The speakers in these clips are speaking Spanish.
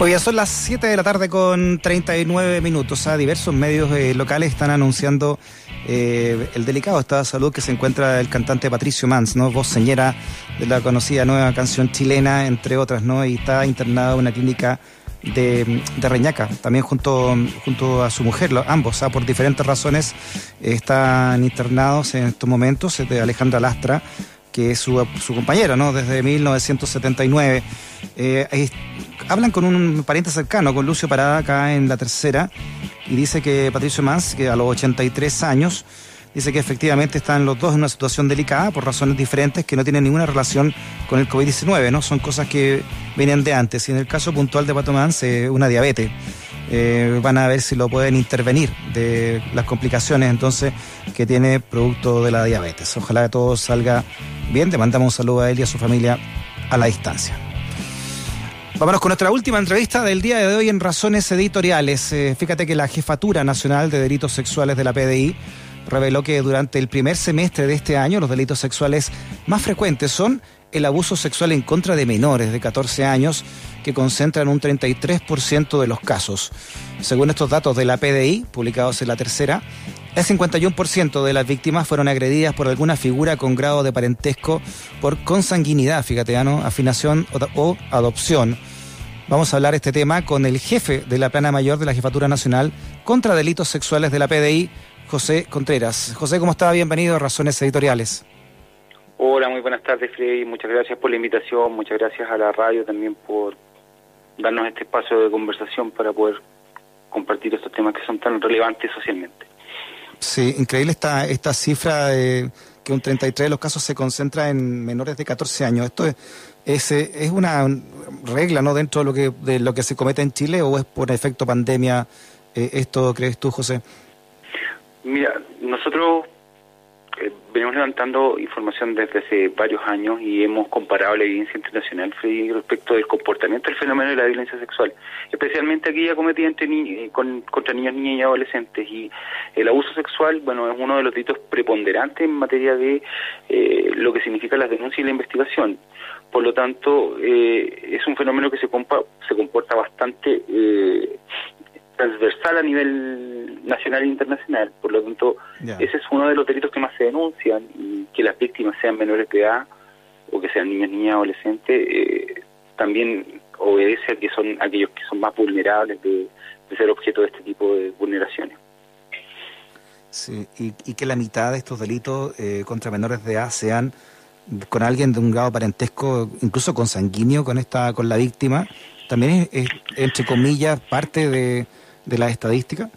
Hoy ya son las 7 de la tarde con 39 minutos. Diversos medios eh, locales están anunciando eh, el delicado estado de salud que se encuentra el cantante Patricio Mans, ¿no? Voz señora de la conocida nueva canción chilena, entre otras, ¿no? Y está internado en una clínica de, Reñaca, también junto, junto a su mujer, ambos, ¿ah? por diferentes razones, están internados en estos momentos, de Alejandra Lastra que es su, su compañero, ¿no? Desde 1979. Eh, hablan con un pariente cercano, con Lucio Parada, acá en la tercera, y dice que Patricio Mans, que a los 83 años, dice que efectivamente están los dos en una situación delicada por razones diferentes que no tienen ninguna relación con el COVID-19, ¿no? Son cosas que vienen de antes. Y en el caso puntual de Pato Mans, eh, una diabetes. Eh, van a ver si lo pueden intervenir de las complicaciones entonces que tiene producto de la diabetes. Ojalá que todo salga bien. Te mandamos un saludo a él y a su familia a la distancia. Vámonos con nuestra última entrevista del día de hoy en Razones Editoriales. Eh, fíjate que la Jefatura Nacional de Delitos Sexuales de la PDI reveló que durante el primer semestre de este año los delitos sexuales más frecuentes son el abuso sexual en contra de menores de 14 años, que concentran un 33% de los casos. Según estos datos de la PDI, publicados en la tercera, el 51% de las víctimas fueron agredidas por alguna figura con grado de parentesco por consanguinidad, fíjate, ¿no? afinación o, adopción. Vamos a hablar este tema con el jefe de la plana mayor de la Jefatura Nacional contra Delitos Sexuales de la PDI, José Contreras. José, ¿cómo está? Bienvenido a Razones Editoriales. Hola, muy buenas tardes, Freddy. Muchas gracias por la invitación, muchas gracias a la radio también por darnos este espacio de conversación para poder compartir estos temas que son tan relevantes socialmente. Sí, increíble esta, esta cifra de que un 33 de los casos se concentra en menores de 14 años. ¿Esto es, es, es una regla no dentro de lo, que, de lo que se comete en Chile o es por efecto pandemia? Eh, ¿Esto crees tú, José? Mira, nosotros eh, venimos levantando información desde hace varios años y hemos comparado la evidencia internacional respecto del comportamiento del fenómeno de la violencia sexual, especialmente aquella cometida entre eh, contra niños, niñas y adolescentes. Y el abuso sexual, bueno, es uno de los delitos preponderantes en materia de eh, lo que significa las denuncias y la investigación. Por lo tanto, es un fenómeno que se, se comporta bastante transversal a nivel nacional e internacional. Por lo tanto, ese es uno de los delitos que más se denuncian y que las víctimas sean menores de edad o que sean niños, niñas, adolescentes, eh, también obedece a que son aquellos que son más vulnerables de, ser objeto de este tipo de vulneraciones. Sí, y, que la mitad de estos delitos eh, contra menores de edad sean con alguien de un grado parentesco, incluso consanguíneo con esta, con la víctima, también es entre comillas parte de, de la estadística?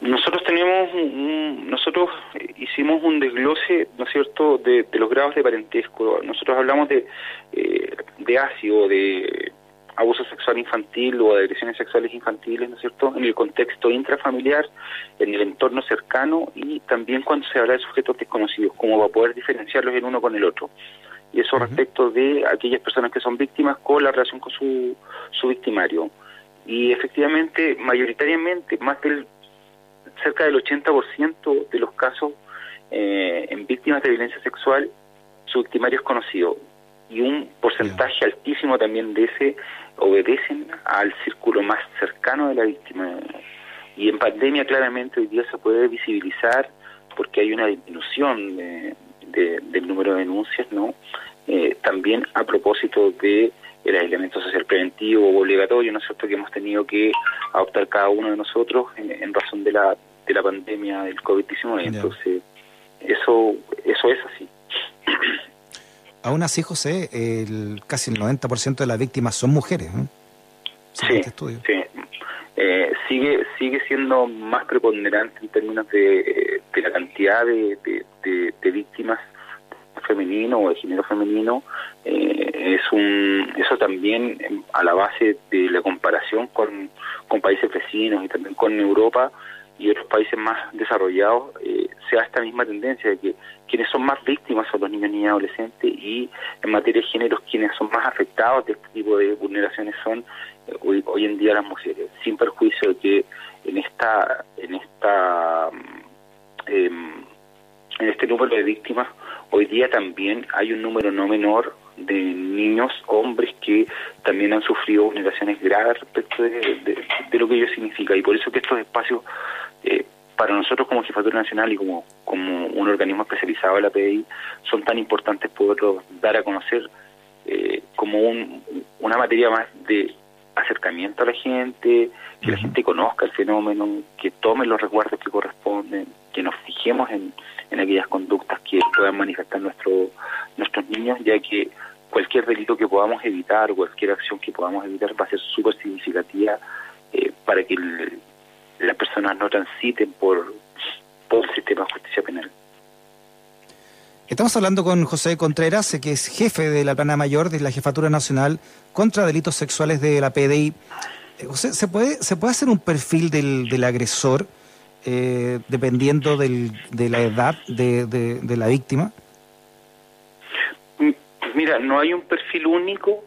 Nosotros tenemos, nosotros hicimos un desglose, ¿no es cierto?, de, los grados de parentesco. Nosotros hablamos de, eh, de ácido, de abuso sexual infantil o agresiones sexuales infantiles, ¿no es cierto?, en el contexto intrafamiliar, en el entorno cercano y también cuando se habla de sujetos desconocidos, como va a poder diferenciarlos el uno con el otro. Y eso respecto de aquellas personas que son víctimas con la relación con su, su victimario y efectivamente, mayoritariamente, más del cerca del 80% de los casos eh, en víctimas de violencia sexual, su victimario es conocido y un porcentaje altísimo también de ese obedecen al círculo más cercano de la víctima. Y en pandemia claramente hoy día se puede visibilizar porque hay una disminución de, del número de denuncias, ¿no? Eh, también a propósito de el aislamiento social preventivo obligatorio, ¿no es cierto?, que hemos tenido que adoptar cada uno de nosotros en, razón de la, de la pandemia del COVID-19. Entonces, eso, eso es así. Aún así, José, el, casi el 90% de las víctimas son mujeres. ¿no? Sí, este sí. Eh, sigue sigue siendo más preponderante en términos de, de la cantidad de, de, de víctimas femenino o de género femenino eh, es un eso también em, a la base de la comparación con, con países vecinos y también con Europa y otros países más desarrollados eh, se da esta misma tendencia de que quienes son más víctimas son los niños, niñas, adolescentes y en materia de género quienes son más afectados de este tipo de vulneraciones son eh, hoy, en día las mujeres, sin perjuicio de que en esta en esta mm, em, en este número de víctimas hoy día también hay un número no menor de niños, hombres que también han sufrido vulneraciones graves respecto de, lo que ello significa. Y por eso que estos espacios, para nosotros como Jefatura Nacional y como, como un organismo especializado de la PDI, son tan importantes poderlo dar a conocer eh, como una materia más de acercamiento a la gente, que la gente conozca el fenómeno, que tome los recuerdos que corresponden, que nos fijemos en, en aquellas conductas que puedan manifestar nuestro, nuestros niños, ya que cualquier delito que podamos evitar, cualquier acción que podamos evitar va a ser súper significativa eh, para que las personas no transiten por, por el sistema de justicia penal. Estamos hablando con José Contreras, que es jefe de la plana mayor de la Jefatura Nacional contra Delitos Sexuales de la PDI. Eh, José, ¿se puede, ¿se puede hacer un perfil del, del agresor eh, dependiendo del, de la edad de, de, la víctima? Mira, no hay un perfil único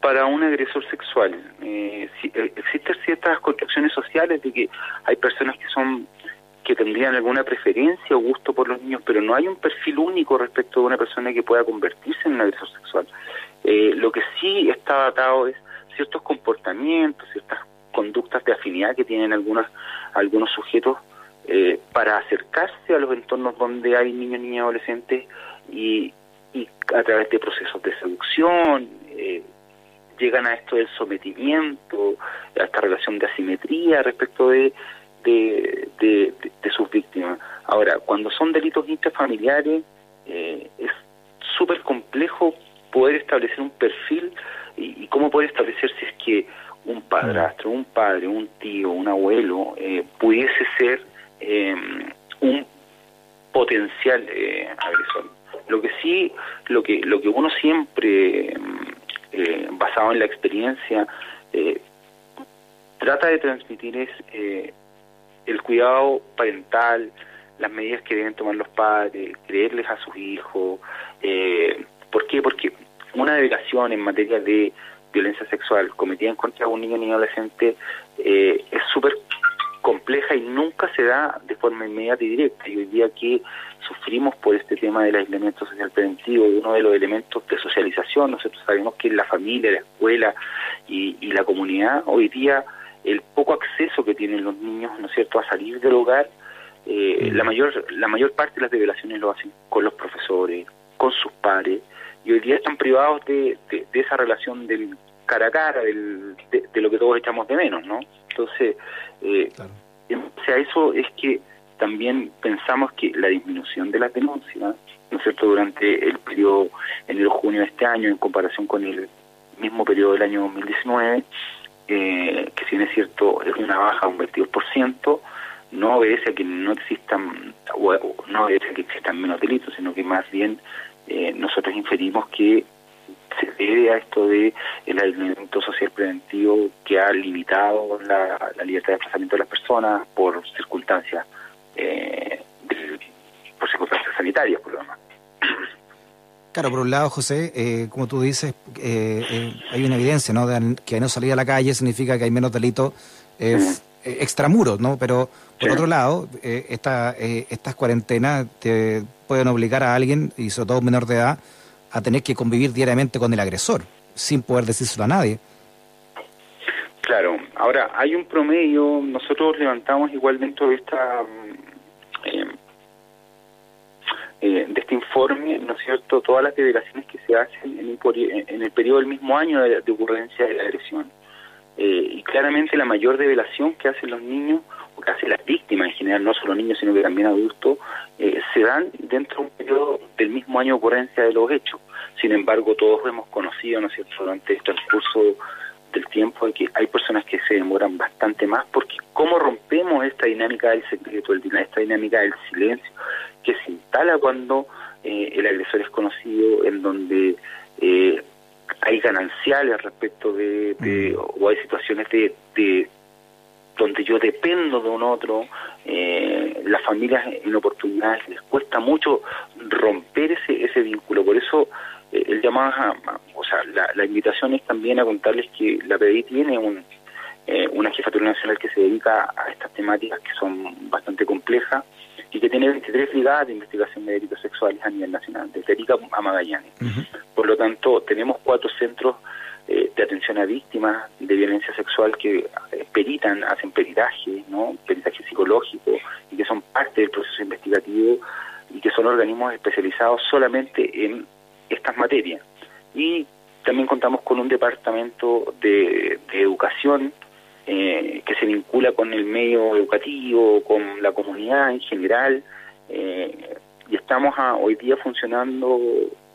para un agresor sexual. Eh, eh, existen ciertas construcciones sociales de que hay personas que son que tendrían alguna preferencia o gusto por los niños, pero no hay un perfil único respecto de una persona que pueda convertirse en un agresor sexual. Eh, lo que sí está datado es ciertos comportamientos, ciertas conductas de afinidad que tienen algunos, algunos sujetos eh, para acercarse a los entornos donde hay niños, niñas, adolescentes y, y a través de procesos de seducción, eh, llegan a esto del sometimiento, a esta relación de asimetría respecto de, de, sus víctimas. Ahora, cuando son delitos intrafamiliares, eh, es súper complejo poder establecer un perfil y, cómo poder establecer si es que un padrastro, un padre, un tío, un abuelo eh, pudiese ser em, un potencial eh, agresor. Lo que sí, lo que lo que uno siempre em, eh, basado en la experiencia trata de transmitir es el cuidado parental, las medidas que deben tomar los padres, creerles a sus hijos. Eh, ¿Por qué? Porque una violación en materia de violencia sexual cometida en contra de un niño o adolescente eh, es súper compleja y nunca se da de forma inmediata y directa. Y hoy día que sufrimos por este tema del aislamiento social preventivo, uno de los elementos de socialización, nosotros sabemos que la familia, la escuela y, y la comunidad hoy día el poco acceso que tienen los niños, ¿no es cierto?, a salir del hogar, eh, la mayor la mayor parte de las revelaciones lo hacen con los profesores, con sus padres, y hoy día están privados de, de, esa relación del cara a cara, del, de, lo que todos echamos de menos, ¿no? Entonces, eh, o sea, eso es que también pensamos que la disminución de las denuncias, ¿no es cierto?, durante el periodo enero-junio de este año, en comparación con el mismo periodo del año 2019, eh, que si bien es cierto es una baja de un 22%, no obedece a que no existan, o, no obedece a que existan menos delitos, sino que más bien eh, nosotros inferimos que se debe a esto de el aislamiento social preventivo que ha limitado la, libertad de desplazamiento de las personas por circunstancias eh, por circunstancias sanitarias por lo demás. Claro, por un lado, José, eh, como tú dices, eh, eh, hay una evidencia, ¿no? De que no salir a la calle significa que hay menos delitos extramuros, ¿no? Pero por otro lado, esta, estas cuarentenas te pueden obligar a alguien, y sobre todo menor de edad, a tener que convivir diariamente con el agresor, sin poder decírselo a nadie. Claro, ahora hay un promedio, nosotros levantamos igual dentro de esta eh, de este informe, ¿no es cierto?, todas las revelaciones que se hacen en el, en el periodo del mismo año de, ocurrencia de la agresión. Eh, y claramente la mayor revelación que hacen los niños, hacen las víctimas en general, no solo niños, sino que también adultos, eh, se dan dentro de un periodo del mismo año de ocurrencia de los hechos. Sin embargo, todos hemos conocido, ¿no es cierto?, durante el transcurso del tiempo de que hay personas que se demoran bastante más porque cómo rompemos esta dinámica del secreto, esta dinámica del silencio que se instala cuando eh, el agresor es conocido, en donde eh, hay gananciales respecto de, mm. o hay situaciones de, de, donde yo dependo de un otro, eh, las familias en oportunidades les cuesta mucho romper ese, ese vínculo, por eso el llamado, o sea, la, invitación es también a contarles que la PDI tiene un eh, una jefatura nacional que se dedica a estas temáticas que son bastante complejas y que tiene 23 brigadas de investigación de delitos sexuales a nivel nacional, desde Arica a Magallanes. Por lo tanto, tenemos cuatro centros eh, de atención a víctimas de violencia sexual que eh, peritan, hacen peritaje, ¿no? peritaje psicológico y que son parte del proceso investigativo y que son organismos especializados solamente en estas materias. Y también contamos con un departamento de, educación eh, que se vincula con el medio educativo, con la comunidad en general, y estamos hoy día funcionando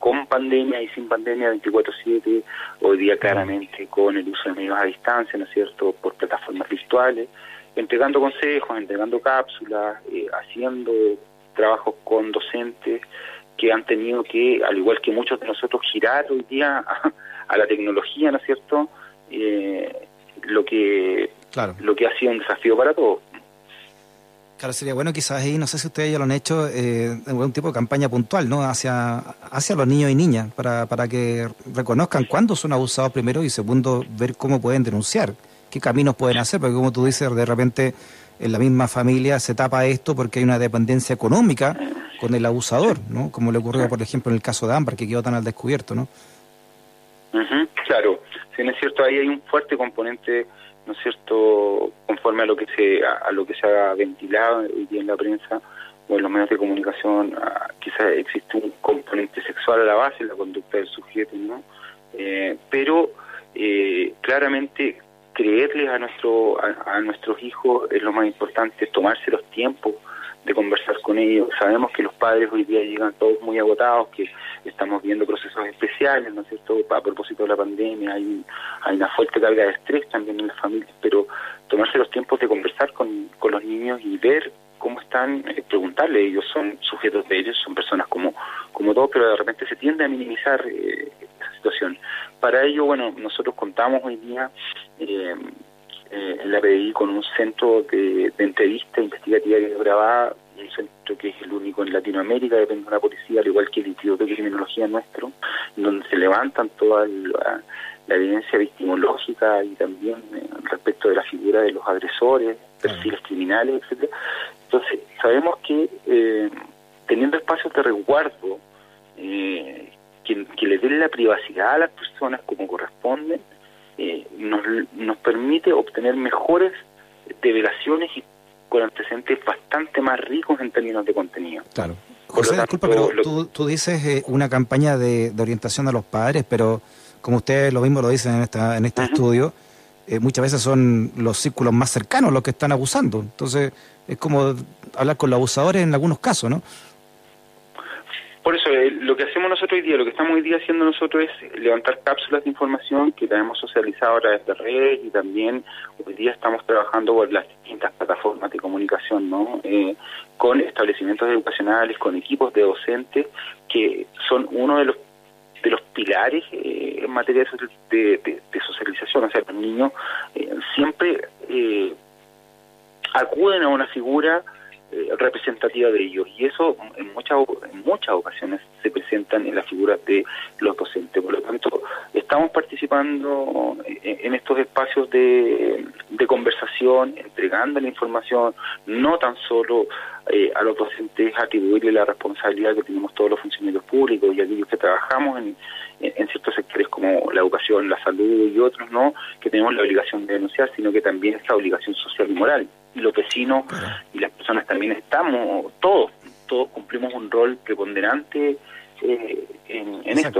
con pandemia y sin pandemia 24/7, hoy día claramente con el uso de medios a distancia, ¿no es cierto?, por plataformas virtuales, entregando consejos, entregando cápsulas, eh, haciendo trabajos con docentes que han tenido que, al igual que muchos de nosotros, girar hoy día a, la tecnología, ¿no es cierto?, eh, lo que lo que ha sido un desafío para todos. Claro, sería bueno quizás ahí, no sé si ustedes ya lo han hecho, eh, algún tipo de campaña puntual, ¿no? Hacia, hacia los niños y niñas, para, para que reconozcan cuándo son abusados primero y segundo, ver cómo pueden denunciar, qué caminos pueden hacer, porque como tú dices, de repente en la misma familia se tapa esto porque hay una dependencia económica con el abusador, ¿no? Como le ocurrió, por ejemplo, en el caso de Ámbar, que quedó tan al descubierto, ¿no? claro, si es cierto, ahí hay un fuerte componente ¿no es cierto?, conforme a lo que se a, lo que se ha ventilado hoy día en la prensa o en los medios de comunicación, ah, quizás existe un componente sexual a la base en la conducta del sujeto, ¿no? Eh, pero eh, claramente creerles a nuestro a, nuestros hijos es lo más importante, tomarse los tiempos de conversar con ellos. Sabemos que los padres hoy día llegan todos muy agotados, que estamos viendo procesos especiales, ¿no es cierto?, a propósito de la pandemia, hay, hay una fuerte carga de estrés también en las familias, pero tomarse los tiempos de conversar con, con los niños y ver cómo están, eh, preguntarle, ellos son sujetos de ellos, son personas como, como todos, pero de repente se tiende a minimizar eh, esa situación. Para ello, bueno, nosotros contamos hoy día eh, eh, en la PDI con un centro de, entrevista investigativa y grabada, un centro que es el único en Latinoamérica, depende de la policía, al igual que el Instituto de Criminología nuestro, donde se levantan toda la, evidencia victimológica y también eh, respecto de la figura de los agresores, perfiles criminales, etcétera. Entonces, sabemos que eh, teniendo espacios de resguardo eh, que, que le den la privacidad a las personas como corresponde, eh, nos, nos permite obtener mejores develaciones y con antecedentes bastante más ricos en términos de contenido. Claro. José, disculpa, pero tú, tú dices eh, una campaña de, orientación a los padres, pero como ustedes lo mismo lo dicen en, esta, en este estudio, eh, muchas veces son los círculos más cercanos los que están abusando. Entonces, es como hablar con los abusadores en algunos casos, ¿no? Por eso, eh, lo que hacemos nosotros hoy día, lo que estamos hoy día haciendo nosotros es levantar cápsulas de información que tenemos socializado a través de redes y también hoy día estamos trabajando con las distintas plataformas de comunicación, ¿no? Eh, con establecimientos educacionales, con equipos de docentes que son uno de los de los pilares eh, en materia de, de, socialización. O sea, los niños siempre acuden a una figura eh, representativa de ellos. Y eso en muchas en muchas ocasiones se presentan en la figura de los docentes. Por lo tanto estamos participando en, estos espacios de, conversación entregando la información no tan solo eh, a los docentes atribuirle la responsabilidad que tenemos todos los funcionarios públicos y aquellos que trabajamos en, en, ciertos sectores como la educación, la salud y otros, no que tenemos la obligación de denunciar, sino que también esta obligación social y moral los vecinos y las personas también estamos, todos, todos cumplimos un rol preponderante eh, en, esto.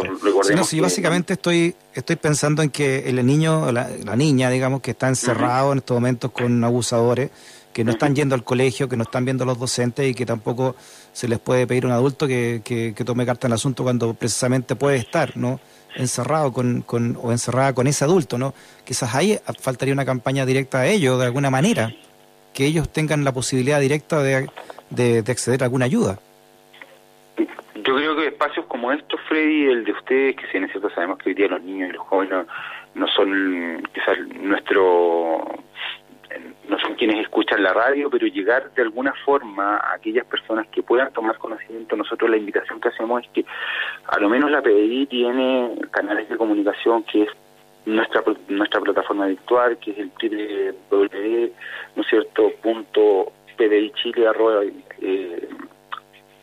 Sí, básicamente estoy estoy pensando en que el niño, la, la niña, digamos, que está encerrado en estos momentos con abusadores, que no están yendo al colegio, que no están viendo a los docentes y que tampoco se les puede pedir a un adulto que, que, que tome carta en el asunto cuando precisamente puede estar, ¿no? encerrado con, con, o encerrada con ese adulto, ¿no? Quizás ahí faltaría una campaña directa a ellos, de alguna manera que ellos tengan la posibilidad directa de, de, acceder a alguna ayuda. Yo creo que espacios como estos, Freddy, el de ustedes, que si es cierto sabemos que hoy día los niños y los jóvenes no, son quizás nuestro no son quienes escuchan la radio, pero llegar de alguna forma a aquellas personas que puedan tomar conocimiento, nosotros la invitación que hacemos es que a lo menos la PDI tiene canales de comunicación que es nuestra nuestra plataforma virtual que es el www no es cierto punto pdichile arroba eh,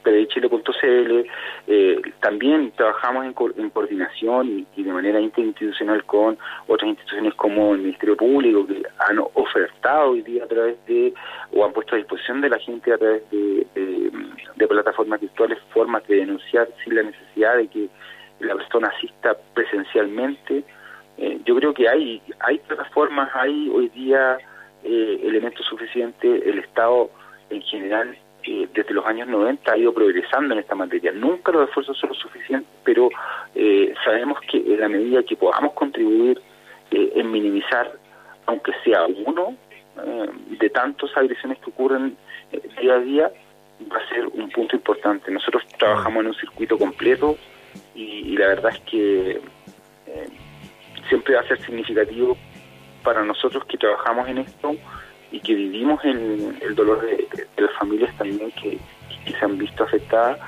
pdichile.cl eh, también trabajamos en, en coordinación y, de manera interinstitucional con otras instituciones como el Ministerio Público que han ofertado hoy día a través de o han puesto a disposición de la gente a través de, de plataformas virtuales formas de denunciar sin la necesidad de que la persona asista presencialmente eh, yo creo que hay hay plataformas, hay hoy día eh, elementos suficientes, el Estado en general eh, desde los años 90 ha ido progresando en esta materia. Nunca los esfuerzos son suficientes, pero sabemos que en la medida que podamos contribuir en minimizar, aunque sea uno, de tantas agresiones que ocurren día a día, va a ser un punto importante. Nosotros trabajamos en un circuito completo y, y la verdad es que siempre va a ser significativo para nosotros que trabajamos en esto y que vivimos el, el dolor de, las familias también que, se han visto afectadas,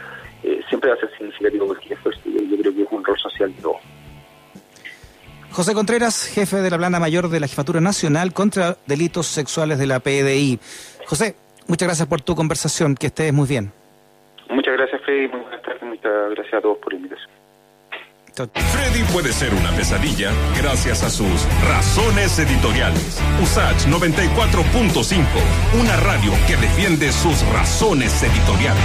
eh, siempre va a ser significativo porque esfuerzo yo creo que es un rol social de todos. José Contreras, jefe de la plana mayor de la Jefatura Nacional contra Delitos Sexuales de la PDI. José, muchas gracias por tu conversación, que estés muy bien. Muchas gracias, Freddy, muy buenas tardes, muchas gracias a todos por la invitación. Freddy puede ser una pesadilla gracias a sus razones editoriales. USACH 94.5, una radio que defiende sus razones editoriales.